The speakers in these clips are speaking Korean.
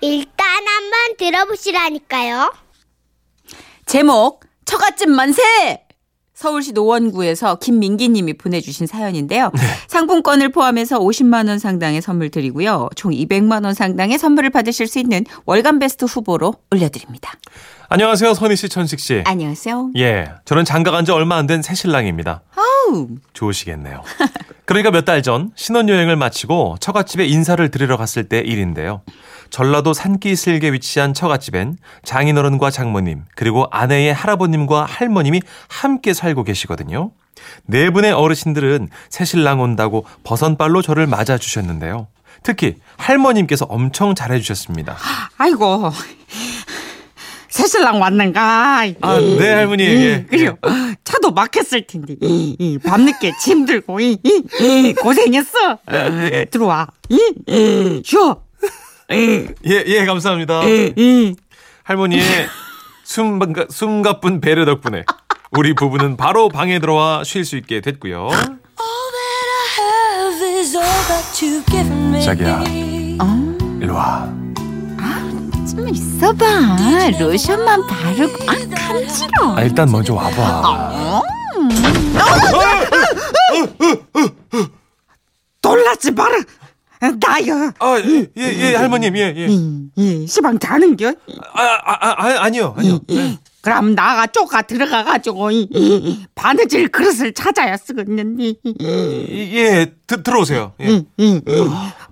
일단 한번 들어보시라니까요. 제목 처갓집 만세! 서울시 노원구에서 김민기 님이 보내주신 사연인데요. 상품권을 포함해서 50만 원 상당의 선물 드리고요. 총 200만 원 상당의 선물을 받으실 수 있는 월간 베스트 후보로 올려드립니다. 안녕하세요, 선희 씨, 천식 씨. 안녕하세요. 예, 저는 장가 간지 얼마 안 된 새 신랑입니다. 아우, 좋으시겠네요. 그러니까 몇 달 전 신혼여행을 마치고 처갓집에 인사를 드리러 갔을 때 일인데요. 전라도 산기슭에 위치한 처갓집엔 장인어른과 장모님 그리고 아내의 할아버님과 할머님이 함께 살고 계시거든요. 네 분의 어르신들은 새신랑 온다고 버선발로 저를 맞아주셨는데요. 특히 할머님께서 엄청 잘해주셨습니다. 아이고 새신랑 왔는가? 아, 네, 할머니. 예, 그래요. 차도 막혔을 텐데 밤늦게 짐 들고 이, 이, 이, 고생했어. 들어와. 이, 이, 쉬어. 이, 예, 예, 감사합니다. 이. 할머니의 숨, 숨 가쁜 배려 덕분에 우리 부부는 바로 방에 들어와 쉴 수 있게 됐고요. 자기야, 일로 와. 좀 있어봐. 로션만 바르고, 아, 간지러워. 아, 일단 먼저 와봐. 놀라지 마라. 나요. 아, 예, 예, 예, 할머님, 예, 예. 이, 이, 시방 자는겨? 아, 아, 아, 아 아니요, 아니요. 네. 그럼 나가 쪼가 들어가가지고 바느질 그릇을 찾아야 쓰겠는데 이- 예, 드, 들어오세요. 예.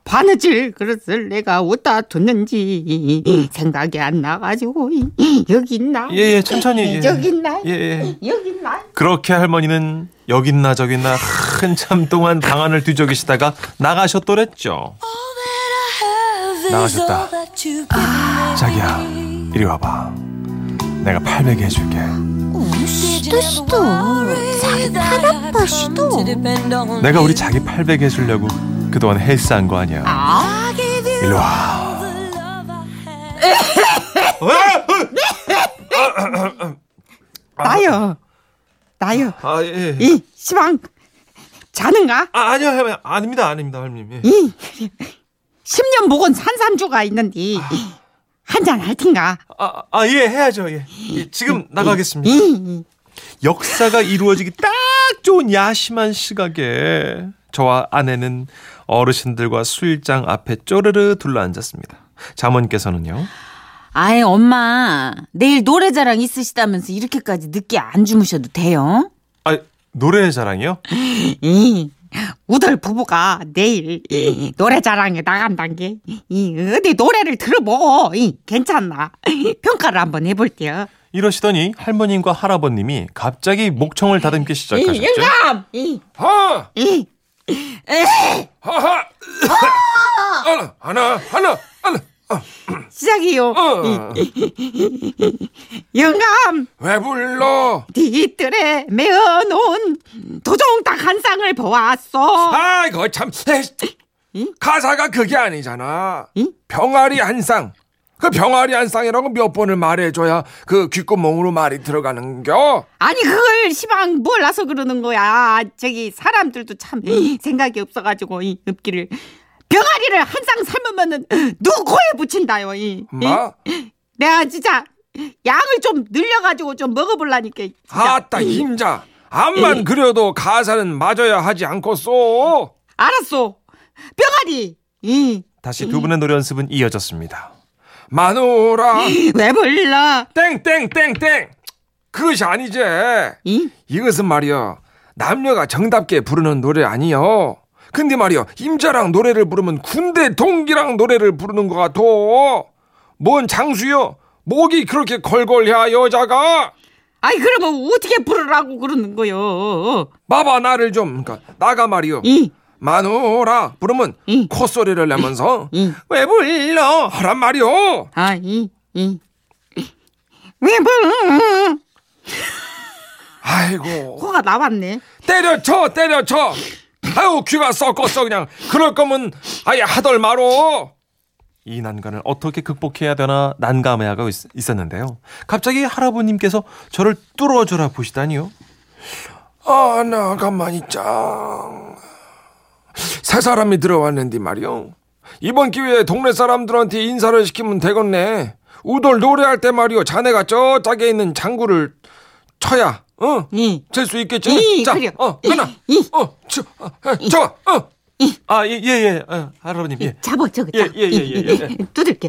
이, 이, 바느질 그릇을 내가 어디다 뒀는지 생각이 안 나가지고 이, 여기 있나? 예, 예, 천천히. 예. 여기 있나? 예, 예. 여기 있나? 그렇게 할머니는 여긴나 저긴나 한참 동안 방 안을 뒤적이시다가 나가셨더랬죠. 나가셨다. 자기야, 이리 와봐. 내가 800에 해줄게. 시도 시도. 자기 팔 아파 시도. 내가 우리 자기 800 해주려고 그동안 헬스한 거 아니야. 일로 와. 나요. 나요. 아, 예. 이 시방 자는가? 아, 아니요, 할머니. 아닙니다, 아닙니다, 할머님. 예. 이 10년 묵은 산삼주가 있는데 한 잔 할 텐가? 아, 아, 예, 해야죠, 예. 예, 지금 나가겠습니다. 이, 역사가 이루어지기 딱 좋은 야심한 시각에 저와 아내는 어르신들과 술장 앞에 쪼르르 둘러앉았습니다. 자문께서는요. 아이, 엄마. 내일 노래자랑 있으시다면서 이렇게까지 늦게 안 주무셔도 돼요? 아, 노래 자랑이요? 이 우덜 부부가 내일 이 노래자랑에 나간단 게 이 어디 노래를 들어보고 이 괜찮나 평가를 한번 해볼게요. 이러시더니 할머님과 할아버님이 갑자기 목청을 다듬기 이 시작하셨죠. 영감 이 하! 이 하하! 하나, 하나, 하나, 하나. 시작이요. 어. 이, 영감 왜 불러? 뒤뜰에 메어놓은 도종닭 한 쌍을 보았어. 아이고 참 응? 가사가 그게 아니잖아 응? 병아리 한 쌍 그 병아리 한 쌍이라고 몇 번을 말해줘야 그 귓구멍으로 말이 들어가는겨 아니 그걸 시방 몰라서 그러는 거야. 저기 사람들도 참 생각이 없어가지고 이 읍기를 병아리를 한 쌍 삶으면은 누구 코에 붙인다요. 이. 엄마 이. 내가 진짜 양을 좀 늘려가지고 좀 먹어볼라니까. 진짜. 아따 힘자 암만 그려도 가사는 맞아야 하지 않겠소 알았어. 병아리. 이. 다시 두 분의 노래 연습은 이어졌습니다. 마누라. 왜 불러? 땡땡땡땡. 그것이 아니지 이. 이것은 말이야 남녀가 정답게 부르는 노래 아니여 근데 말이야 임자랑 노래를 부르면 군대 동기랑 노래를 부르는 것 같아. 뭔 장수여 목이 그렇게 걸걸해 여자가? 아이 그러면 어떻게 부르라고 그러는 거요? 봐봐 나를 좀. 그러니까 나가 말이여 이. 마누라 부르면 응. 콧소리를 내면서 응. 왜 불러 하란 말이오 아, 이, 이. 왜 불러? 아이고 코가 나왔네. 때려쳐 때려쳐 아유 귀가 썩었어 그냥 그럴 거면 아예 하덜 말어 이 난관을 어떻게 극복해야 되나 난감해하고 있, 있었는데요. 갑자기 할아버님께서 저를 뚫어져라 보시다니요. 아, 나 가만히 있자. 새 사람이 들어왔는데 말이요. 이번 기회에 동네 사람들한테 인사를 시키면 되겠네. 우돌 노래할 때 말이오. 자네가 저 짝에 있는 장구를 쳐야, 어? 이. 칠수 있겠지? 이, 자, 그래요. 어, 하나, 이. 어, 저, 어, 어, 저, 어. 아, 예, 예, 예. 어, 할아버님, 예. 잡아 저기 예, 예, 예, 예, 예. 두들겨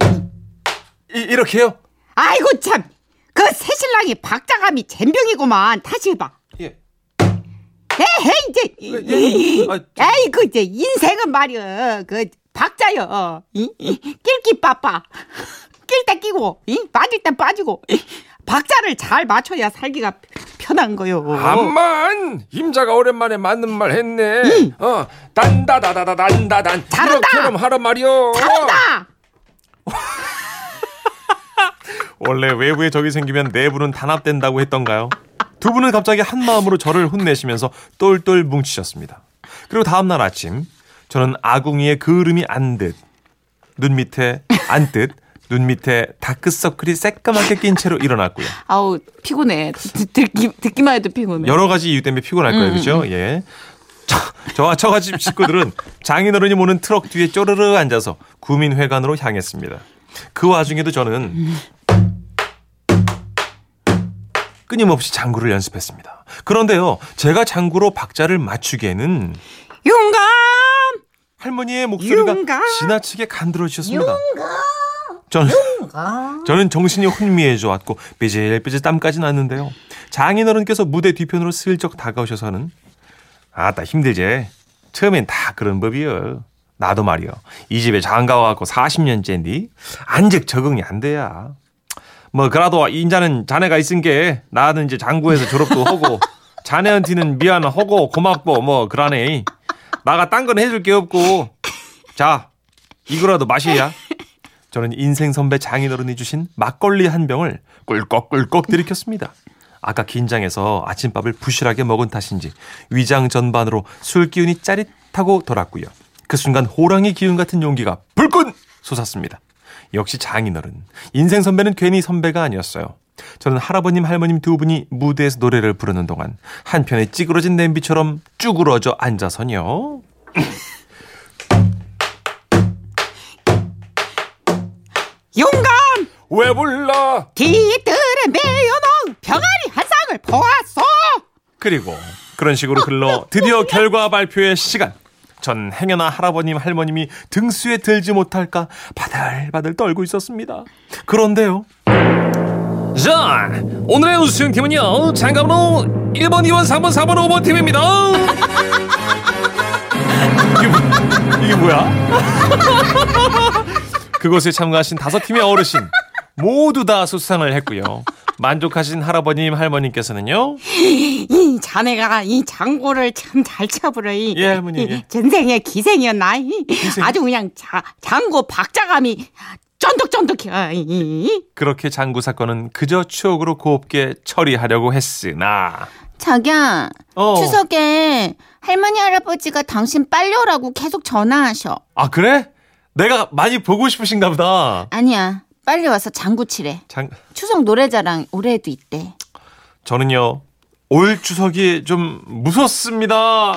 이, 이렇게요? 아이고 참 그 새신랑이 박자감이 잼병이구만 다시 해봐 예. 에헤 이제 예. 아, 저- 아이고 이제 인생은 말이야 그 박자요 이? 낄끼 빠빠 낄때 끼고 이? 빠질 때 빠지고 박자를 잘 맞춰야 살기가 편한 거요 암만 임자가 오랜만에 맞는 말 했네. 어, 단다다다다 단다단. 잘한다! 이렇게럼 하란 말이오. 잘한다 원래 외부에 적이 생기면 내부는 단합된다고 했던가요? 두 분은 갑자기 한 마음으로 저를 혼내시면서 똘똘 뭉치셨습니다. 그리고 다음날 아침 저는 아궁이에 그을음이 안 듯, 눈 밑에 안 듯, 눈 밑에 다크서클이 새까맣게 낀 채로 일어났고요. 아우 피곤해. 듣, 듣기, 듣기만 해도 피곤해. 여러 가지 이유 때문에 피곤할 거예요, 그죠? 예. 저, 저와 처갓집 식구들은 장인어른이 모는 트럭 뒤에 쪼르르 앉아서 구민회관으로 향했습니다. 그 와중에도 저는 끊임없이 장구를 연습했습니다. 그런데요, 제가 장구로 박자를 맞추기에는 용감 할머니의 목소리가 윤가. 지나치게 간드러지셨습니다. 저는, 저는 정신이 혼미해져 왔고 삐질삐질 땀까지 났는데요. 장인어른께서 무대 뒤편으로 슬쩍 다가오셔서는 아따 힘들지. 처음엔 다 그런 법이여. 나도 말이여. 이 집에 장가 와갖고 40년째인데 안직 적응이 안 돼야. 뭐 그래도 인자는 자네가 있은 게 나는 이제 장구에서 졸업도 하고 자네한테는 미안하고 고맙고 뭐 그러네. 나가 딴 건 해줄 게 없고 자 이거라도 마셔야. 저는 인생 선배 장인어른이 주신 막걸리 한 병을 꿀꺽꿀꺽 들이켰습니다. 아까 긴장해서 아침밥을 부실하게 먹은 탓인지 위장 전반으로 술 기운이 짜릿하고 돌았고요. 그 순간 호랑이 기운 같은 용기가 불끈 솟았습니다. 역시 장인어른. 인생 선배는 괜히 선배가 아니었어요. 저는 할아버님 할머님 두 분이 무대에서 노래를 부르는 동안 한편에 찌그러진 냄비처럼 쭈그러져 앉아서요. 용감 왜 불러? 뒤뜰에 매여놓은 병아리 한 쌍을 보았어 그리고 그런 식으로 흘러 드디어 결과 발표의 시간. 전 행여나 할아버님 할머님이 등수에 들지 못할까 바들바들 떨고 있었습니다. 그런데요. 자, 오늘의 우승팀은요. 장갑으로 1번, 2번, 3번, 4번, 5번 팀입니다. 이게, 뭐- 이게 뭐야? 그곳에 참가하신 다섯 팀의 어르신 모두 다 수상을 했고요. 만족하신 할아버님 할머님께서는요. 이 자네가 이 장고를 참잘 쳐부려 이, 예, 할머니, 이 예. 전생의 기생이었나 이, 아주 그냥 자, 장고 박자감이 쫀득쫀득해. 그렇게 장구 사건은 그저 추억으로 곱게 처리하려고 했으나 자기야, 어. 추석에 할머니 할아버지가 당신 빨리 오라고 계속 전화하셔. 아 그래? 내가 많이 보고 싶으신가 보다. 아니야, 빨리 와서 장구 치래. 장 추석 노래자랑 올해도 있대. 저는요 올 추석이 좀 무섭습니다.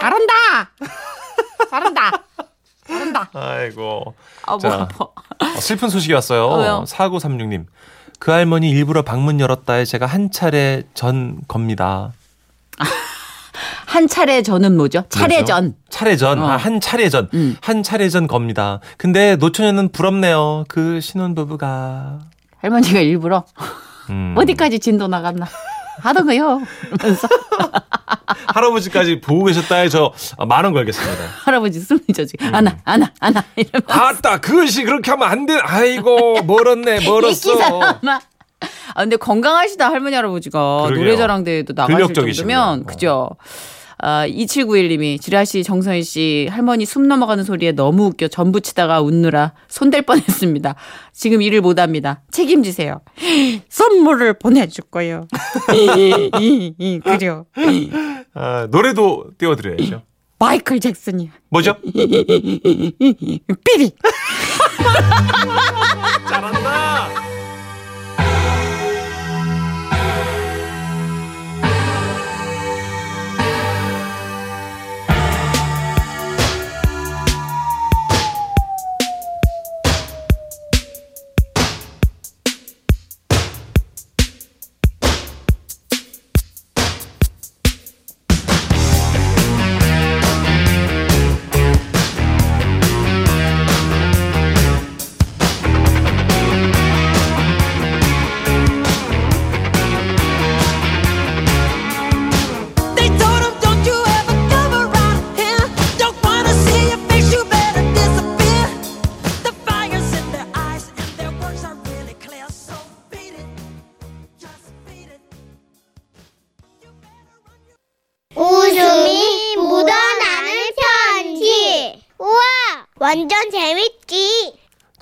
잘한다 잘한다 잘한다 아이고. 아, 뭐 자. 아파. 어, 슬픈 소식이 왔어요. 어, 왜요? 4936님. 그 할머니 일부러 방문 열었다에 제가 한 차례 전 겁니다. 한 차례 전은 뭐죠? 차례 전. 뭐죠? 차례 전. 어. 아, 한 차례 전. 음. 한 차례 전 겁니다. 근데 노처녀는 부럽네요. 그 신혼부부가. 할머니가 일부러 음. 어디까지 진도 나갔나 하던 거요. 그러면서 할아버지까지 보고 계셨다에 저 만 원 걸겠습니다. 할아버지 숨이 져지. 음. 안아, 안아, 안아. 이러면 아따 그것이 그렇게 하면 안 돼. 아이고 멀었네 멀었어. 아 근데 건강하시다 할머니 할아버지가. 노래자랑 대회도 나가실. 정도면 어. 그죠. 아, 2791님이 지라 씨, 정선희 씨 할머니 숨 넘어가는 소리에 너무 웃겨 전 부 치다가 웃느라 손댈 뻔했습니다. 지금 일을 못 합니다. 책임지세요. 선물을 보내줄 거예요. 그죠. 아, 노래도 띄워드려야죠. 마이클 잭슨이야 뭐죠? 삐리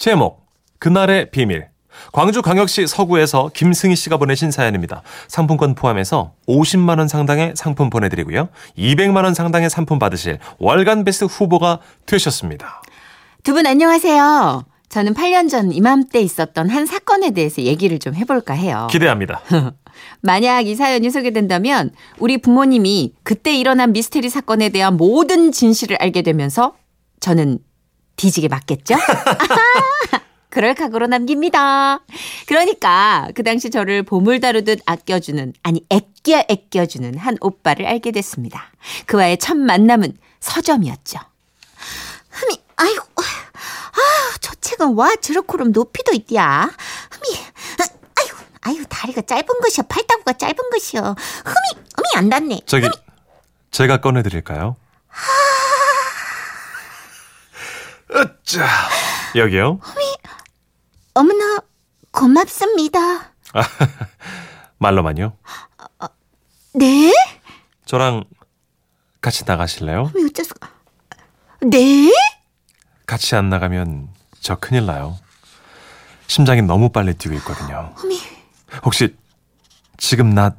제목 그날의 비밀 광주광역시 서구에서 김승희 씨가 보내신 사연입니다. 상품권 포함해서 50만 원 상당의 상품 보내드리고요. 200만 원 상당의 상품 받으실 월간 베스트 후보가 되셨습니다. 두 분 안녕하세요. 저는 8년 전 이맘때 있었던 한 사건에 대해서 얘기를 좀 해볼까 해요. 기대합니다. 만약 이 사연이 소개된다면 우리 부모님이 그때 일어난 미스테리 사건에 대한 모든 진실을 알게 되면서 저는 뒤지게 맞겠죠? 그럴 각오로 남깁니다. 그러니까 그 당시 저를 보물 다루듯 아껴주는 아니 애껴 애껴주는 한 오빠를 알게 됐습니다. 그와의 첫 만남은 서점이었죠. 흠이 아이고 아, 저 책은 와 저렇게럼 높이도 있디야. 흠이 아이고 아이고 다리가 짧은 것이야 팔다구가 짧은 것이야. 흠이 흠이 안 닿네. 저기 제가 꺼내드릴까요? 으짜 여기요. 어머나 고맙습니다. 말로만요. 네? 저랑 같이 나가실래요? 왜 어째서 네? 같이 안 나가면 저 큰일 나요. 심장이 너무 빨리 뛰고 있거든요. 어미 혹시 지금 나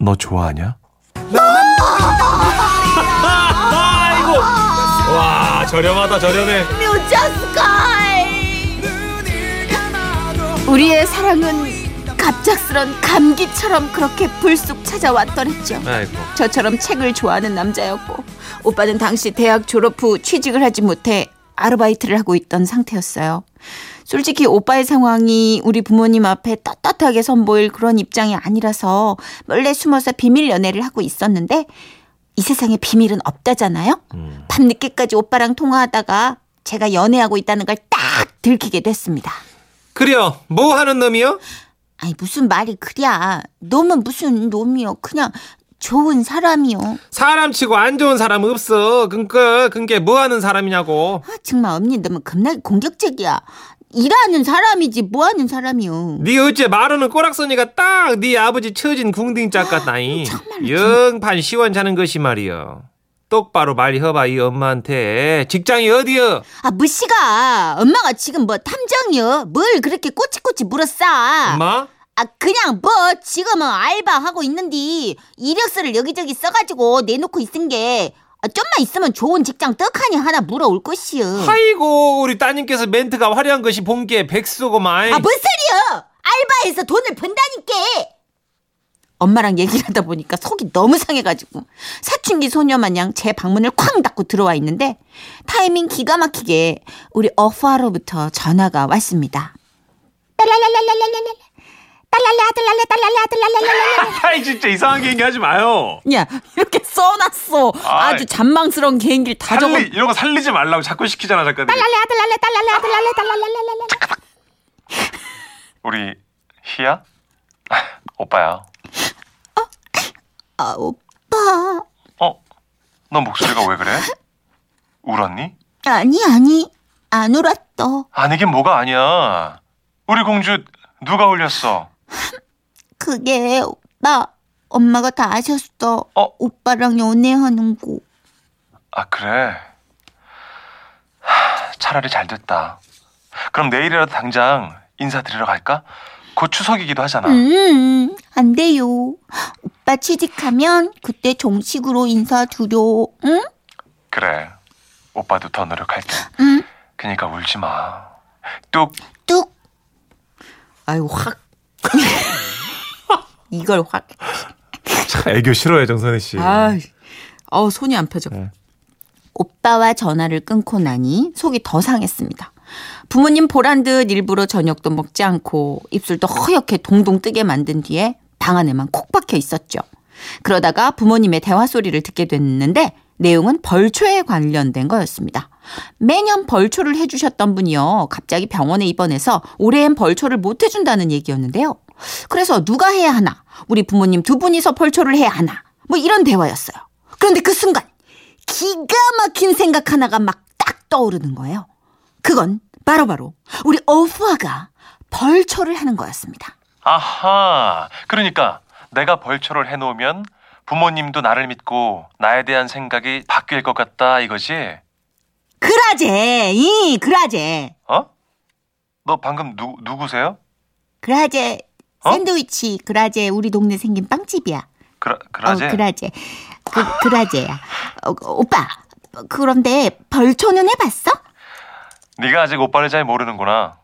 너 좋아하냐? 저렴하다 저렴해. 우리의 사랑은 갑작스런 감기처럼 그렇게 불쑥 찾아왔더랬죠. 아이고 저처럼 책을 좋아하는 남자였고 오빠는 당시 대학 졸업 후 취직을 하지 못해 아르바이트를 하고 있던 상태였어요. 솔직히 오빠의 상황이 우리 부모님 앞에 떳떳하게 선보일 그런 입장이 아니라서 몰래 숨어서 비밀 연애를 하고 있었는데 이 세상에 비밀은 없다잖아요. 음. 밤늦게까지 오빠랑 통화하다가 제가 연애하고 있다는 걸 딱 들키게 됐습니다. 그래요. 뭐 하는 놈이요? 아니 무슨 말이 그랴. 놈은 무슨 놈이요. 그냥 좋은 사람이요. 사람 치고 안 좋은 사람 없어. 그니까 그게 뭐 하는 사람이냐고. 아, 정말 언니 너무 겁나게 공격적이야. 일하는 사람이지 뭐 하는 사람이요. 네 어째 말하는 꼬락서니가 딱 네 아버지 처진 궁딩 짝 같다니. 영판 시원찮은 것이 말이여. 똑바로 말해봐 이 엄마한테. 직장이 어디여? 아 무시가 엄마가 지금 뭐 탐정이요. 뭘 그렇게 꼬치꼬치 물었어. 엄마? 아 그냥 뭐 지금은 알바 하고 있는디 이력서를 여기저기 써가지고 내놓고 있은 게 아, 좀만 있으면 좋은 직장 떡하니 하나 물어올 것이요. 아이고 우리 따님께서 멘트가 화려한 것이 본게 백수고만. 아, 뭔 소리야! 알바해서 돈을 번다니까! 엄마랑 얘기를 하다 보니까 속이 너무 상해가지고 사춘기 소녀 마냥 제 방문을 쾅 닫고 들어와 있는데 타이밍 기가 막히게 우리 어파로부터 전화가 왔습니다. 딸랄랄랄랄랄랄 딸랄라 딸랄라 딸랄라 딸랄랄랄 아이 진짜 이상한 개인기 하지 마요. 야 이렇게 써놨어 아이. 아주 잔망스러운 개인기를 다 적어 살리 이런 거 살리지 말라고 자꾸 시키잖아 작가들. 딸랄라 딸랄라 딸랄라 딸랄라 딸랄랄랄 우리 희야? 오빠야. 아 오빠 어? 너 목소리가 왜 그래? 울었니? 아니 아니 안 울었어 아니긴 뭐가 아니야. 우리 공주 누가 울렸어? 그게 오빠 엄마가 다 아셨어. 어? 오빠랑 연애하는 거. 아 그래. 하, 차라리 잘 됐다. 그럼 내일이라도 당장 인사드리러 갈까? 곧 추석이기도 하잖아. 음, 안 돼요. 오빠 취직하면 그때 정식으로 인사드려. 응? 그래. 오빠도 더 노력할게. 응. 그니까 울지 마. 뚝. 뚝. 아유 확. 이걸 확. 애교 싫어해 정선혜 씨. 아, 어 손이 안 펴져. 네. 오빠와 전화를 끊고 나니 속이 더 상했습니다. 부모님 보란 듯 일부러 저녁도 먹지 않고 입술도 허옇게 동동 뜨게 만든 뒤에 방 안에만 콕 박혀 있었죠. 그러다가 부모님의 대화 소리를 듣게 됐는데 내용은 벌초에 관련된 거였습니다. 매년 벌초를 해주셨던 분이요. 갑자기 병원에 입원해서 올해엔 벌초를 못 해준다는 얘기였는데요. 그래서 누가 해야 하나? 우리 부모님 두 분이서 벌초를 해야 하나? 뭐 이런 대화였어요. 그런데 그 순간 기가 막힌 생각 하나가 막 딱 떠오르는 거예요. 그건 바로바로 우리 어부아가 벌초를 하는 거였습니다. 아하. 그러니까 내가 벌초를 해놓으면 부모님도 나를 믿고 나에 대한 생각이 바뀔 것 같다 이거지? 그라제, 이 그라제. 어? 너 방금 누 누구세요? 그라제 어? 샌드위치 그라제 우리 동네 생긴 빵집이야. 그라 그라제. 어, 그라제. 그 그라제야. 어, 오빠. 그런데 벌초는 해봤어? 네가 아직 오빠를 잘 모르는구나.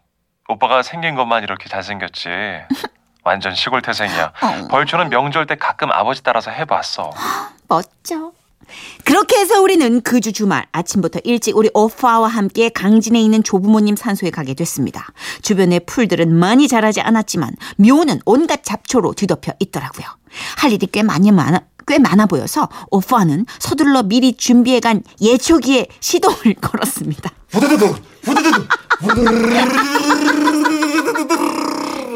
오빠가 생긴 것만 이렇게 잘생겼지. 완전 시골 태생이야. 어. 벌초는 명절 때 가끔 아버지 따라서 해봤어. 멋져. 그렇게 해서 우리는 그 주 주말 아침부터 일찍 우리 오빠와 함께 강진에 있는 조부모님 산소에 가게 됐습니다. 주변의 풀들은 많이 자라지 않았지만 묘는 온갖 잡초로 뒤덮여 있더라고요. 할 일이 꽤 많이 많아 꽤 많아 보여서 오빠는 서둘러 미리 준비해간 예초기에 시동을 걸었습니다.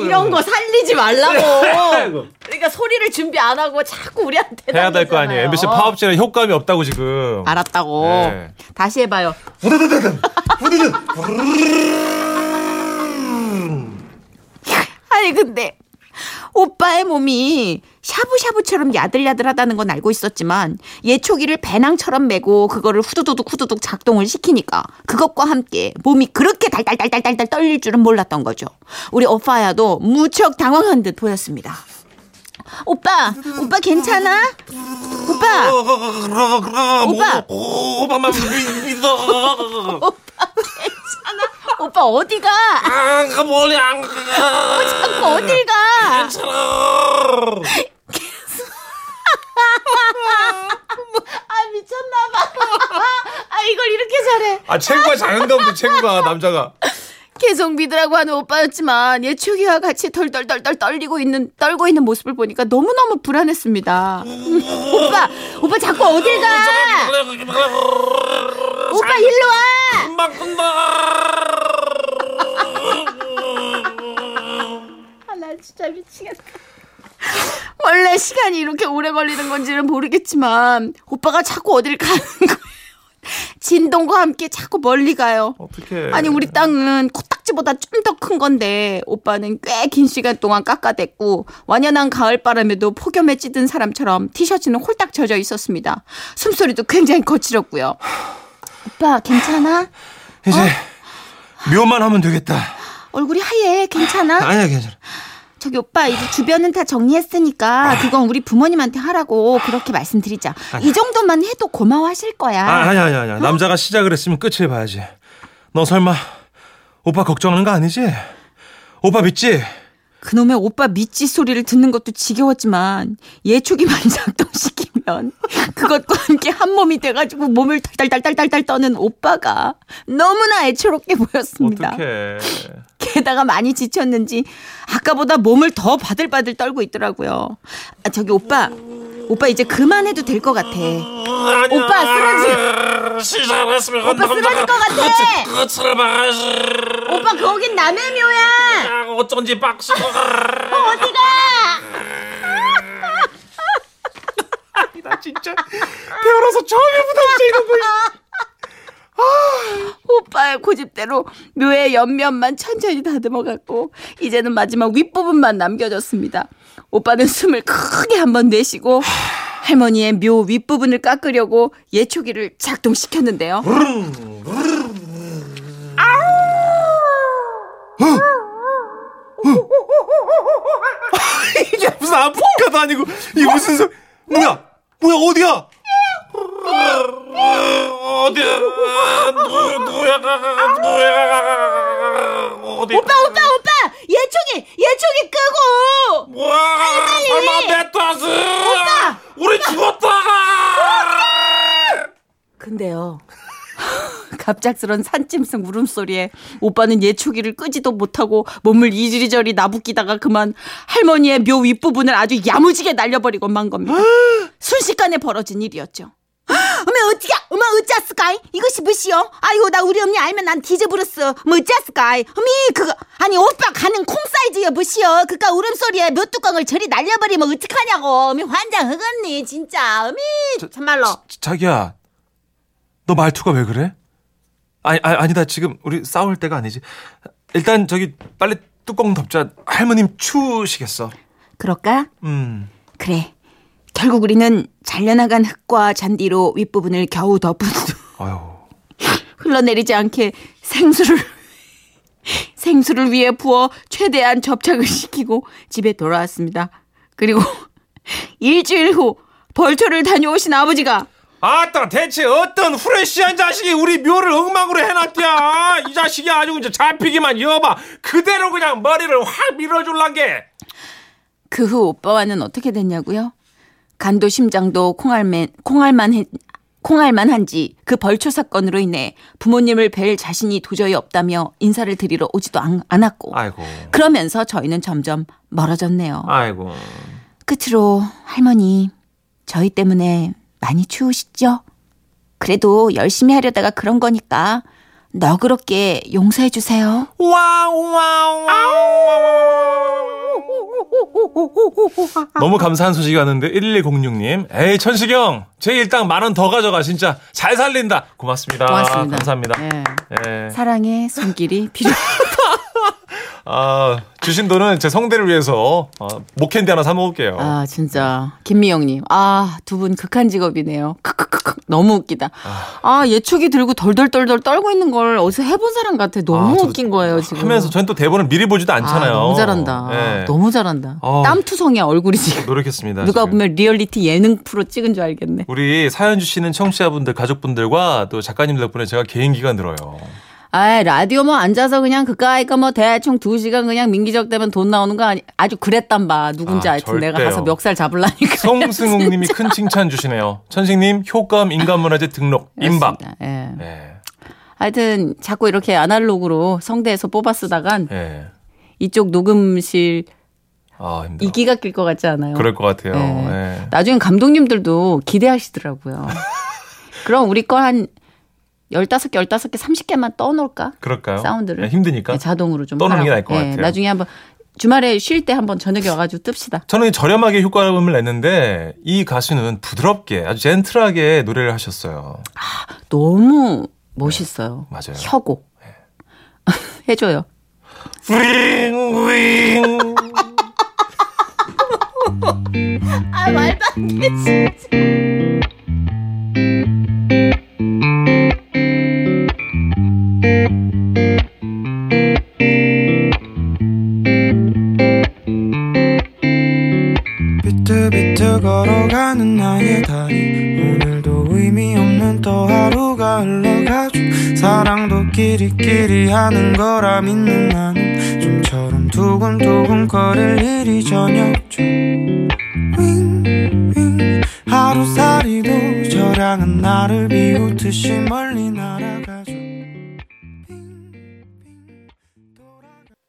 이런 거 살리지 말라고. 그러니까 소리를 준비 안 하고 자꾸 우리한테 해야 될 거 아니에요. MBC 파업지는 효과음이 없다고 지금. 알았다고. 네. 다시 해봐요. 아니 근데 오빠의 몸이 샤브샤브처럼 야들야들하다는 건 알고 있었지만 예초기를 배낭처럼 메고 그거를 후두둑 후두둑 작동을 시키니까 그것과 함께 몸이 그렇게 달달달달달달 떨릴 줄은 몰랐던 거죠. 우리 오빠야도 무척 당황한 듯 보였습니다. 오빠, 오빠 괜찮아? 오빠, 오빠, 오빠만 믿어. 오빠 어디가? 아, 멀리 안 가. 자꾸 어딜 가? 괜찮아. 아 미쳤나봐. 아 이걸 이렇게 잘해. 아 체구가 작은가 보다 체구가 남자가. 계속 믿으라고 하는 오빠였지만 예초기와 같이 덜덜덜덜 떨리고 있는 떨고 있는 모습을 보니까 너무 너무 불안했습니다. 오빠, 오빠 자꾸 어딜 가? 오빠 일로 와. 금방. 아, 나 진짜 미치겠다. 원래 시간이 이렇게 오래 걸리는 건지는 모르겠지만 오빠가 자꾸 어딜 가는 거예요. 진동과 함께 자꾸 멀리 가요. 어떻게? 아니 우리 땅은 코딱지보다 좀 더 큰 건데 오빠는 꽤 긴 시간 동안 깎아댔고 완연한 가을바람에도 폭염에 찌든 사람처럼 티셔츠는 홀딱 젖어 있었습니다. 숨소리도 굉장히 거칠었고요. 오빠 괜찮아? 이제 묘만 하면 되겠다. 얼굴이 하얘 괜찮아? 아니야 괜찮아. 저기 오빠 이제 주변은 다 정리했으니까 그건 우리 부모님한테 하라고 그렇게 말씀드리자. 이 정도만 해도 고마워하실 거야. 아, 아니야 아니야 아니야. 남자가 시작을 했으면 끝을 봐야지. 너 설마 오빠 걱정하는 거 아니지? 오빠 믿지? 그놈의 오빠 밑지 소리를 듣는 것도 지겨웠지만 예초기만 작동시키 면 그것과 함께 한 몸이 돼가지고 몸을 달달달달달달 떠는 오빠가 너무나 애처롭게 보였습니다. 어떡해. 게다가 많이 지쳤는지 아까보다 몸을 더 바들바들 떨고 있더라고요. 아, 저기 오빠, 오빠 이제 그만해도 될 것 같아. 오빠 쓰러지, 시작했으면 오빠 쓰러질 것 같아. 끝을 봐야지. 오빠 거긴 남의 묘야. 아, 어쩐지 빡치고. 어디가? 나 진짜 태어나서 처음이보다 진짜 이런 거. 오빠의 고집대로 묘의 옆면만 천천히 다듬어갔고 이제는 마지막 윗부분만 남겨졌습니다. 오빠는 숨을 크게 한번 내쉬고 할머니의 묘 윗부분을 깎으려고 예초기를 작동시켰는데요. 이게 무슨 아프리카도 아니고 이게 무슨 소? 뭐야? 뭐야 어디야? 어디야? 누, 누야? 누야? 어디? 오빠 오빠 오빠 예초기 예초기 끄고 뭐야? 설마 멧돼지? 오빠! 우리 죽었다! 근데요. 갑작스런 산짐승 울음소리에 오빠는 예초기를 끄지도 못하고 몸을 이리저리 나부끼다가 그만 할머니의 묘 윗부분을 아주 야무지게 날려버리고 만 겁니다. 순식간에 벌어진 일이었죠. 어머 어찌가 어머 어쩌스까이 이것이 무시여 아이고 나 우리 언니 알면 난 뒤져버렸어. 뭐 어쩌스까이 어미 그거. 아니 오빠 가는 콩 사이즈여 무시여 그까 울음소리에 몇 뚜껑을 저리 날려버리면 어떡하냐고. 어미 환장 허겄니 진짜. 어미 참말로. 자 기야, 너 말투가 왜 그래? 아니, 아니 아니 다 지금 우리 싸울 때가 아니지. 일단 저기 빨리 뚜껑 덮자. 할머님 추우시겠어. 그럴까? 음. 그래. 결국 우리는 잘려나간 흙과 잔디로 윗부분을 겨우 덮은 후 아유. 흘러내리지 않게 생수를 생수를 위에 부어 최대한 접착을 시키고 집에 돌아왔습니다. 그리고 일주일 후 벌초를 다녀오신 아버지가 아따 대체 어떤 후레쉬한 자식이 우리 묘를 엉망으로 해놨디야? 이 자식이 아주 이제 잡히기만 여봐. 그대로 그냥 머리를 확 밀어줄란 게. 그 후 오빠와는 어떻게 됐냐고요? 간도 심장도 콩알만 콩알만 했, 콩알만 한지 그 벌초 사건으로 인해 부모님을 뵐 자신이 도저히 없다며 인사를 드리러 오지도 않, 않았고 아이고. 그러면서 저희는 점점 멀어졌네요. 아이고. 끝으로 할머니 저희 때문에 많이 추우시죠? 그래도 열심히 하려다가 그런 거니까 너그럽게 용서해 주세요. 너무 감사한 소식이 왔는데 1106님. 에이 천식형 제 일당 만 원 더 가져가 진짜 잘 살린다. 고맙습니다. 고맙습니다. 감사합니다. 예. 예. 사랑의 손길이 필요. 아 주신 돈은 제 성대를 위해서 어, 목캔디 하나 사 먹을게요. 아 진짜 김미영님. 아 두 분 극한 직업이네요. 크크크크 너무 웃기다. 아 예초기 들고 덜덜덜덜 떨고 있는 걸 어디서 해본 사람 같아. 너무 아, 웃긴 거예요 지금. 하면서 저는 또 대본을 미리 보지도 않잖아요. 아, 너무 잘한다. 예. 너무 잘한다. 어. 땀투성이야 얼굴이 지금. 노력했습니다. 누가 지금. 보면 리얼리티 예능 프로 찍은 줄 알겠네. 우리 사연 주시는 청취자분들, 가족분들과 또 작가님 덕분에 제가 개인기가 늘어요. 아 라디오 뭐 앉아서 그냥 그까이까 뭐 대충 두 시간 그냥 밍기적대면 돈 나오는 거 아니 아주 그랬단 봐 누군지 아, 내가 절대요. 가서 멱살 잡을라니까. 성승욱님이 큰 칭찬 주시네요. 천식님 효과음 인간문화재 등록 임박. 예. 예, 하여튼 자꾸 이렇게 아날로그로 성대에서 뽑아 쓰다간 예. 이쪽 녹음실 아. 이기가 낄 것 같지 않아요? 그럴 것 같아요. 예. 예. 나중에 감독님들도 기대하시더라고요. 그럼 우리 거 한 15개, 15개, 30개만 떠놓을까? 그럴까요? 사운드를. 예, 힘드니까. 네, 자동으로 좀 떠놓는 게 하라고. 나을 것 예, 같아요. 나중에 한번 주말에 쉴 때 한번 저녁에 와가지고 뜹시다. 저는 저렴하게 효과음을 냈는데 이 가수는 부드럽게 아주 젠틀하게 노래를 하셨어요. 너무 멋있어요. 맞아요. 혀고. 해줘요. 윙 윙. 아, 말도 안 돼, 진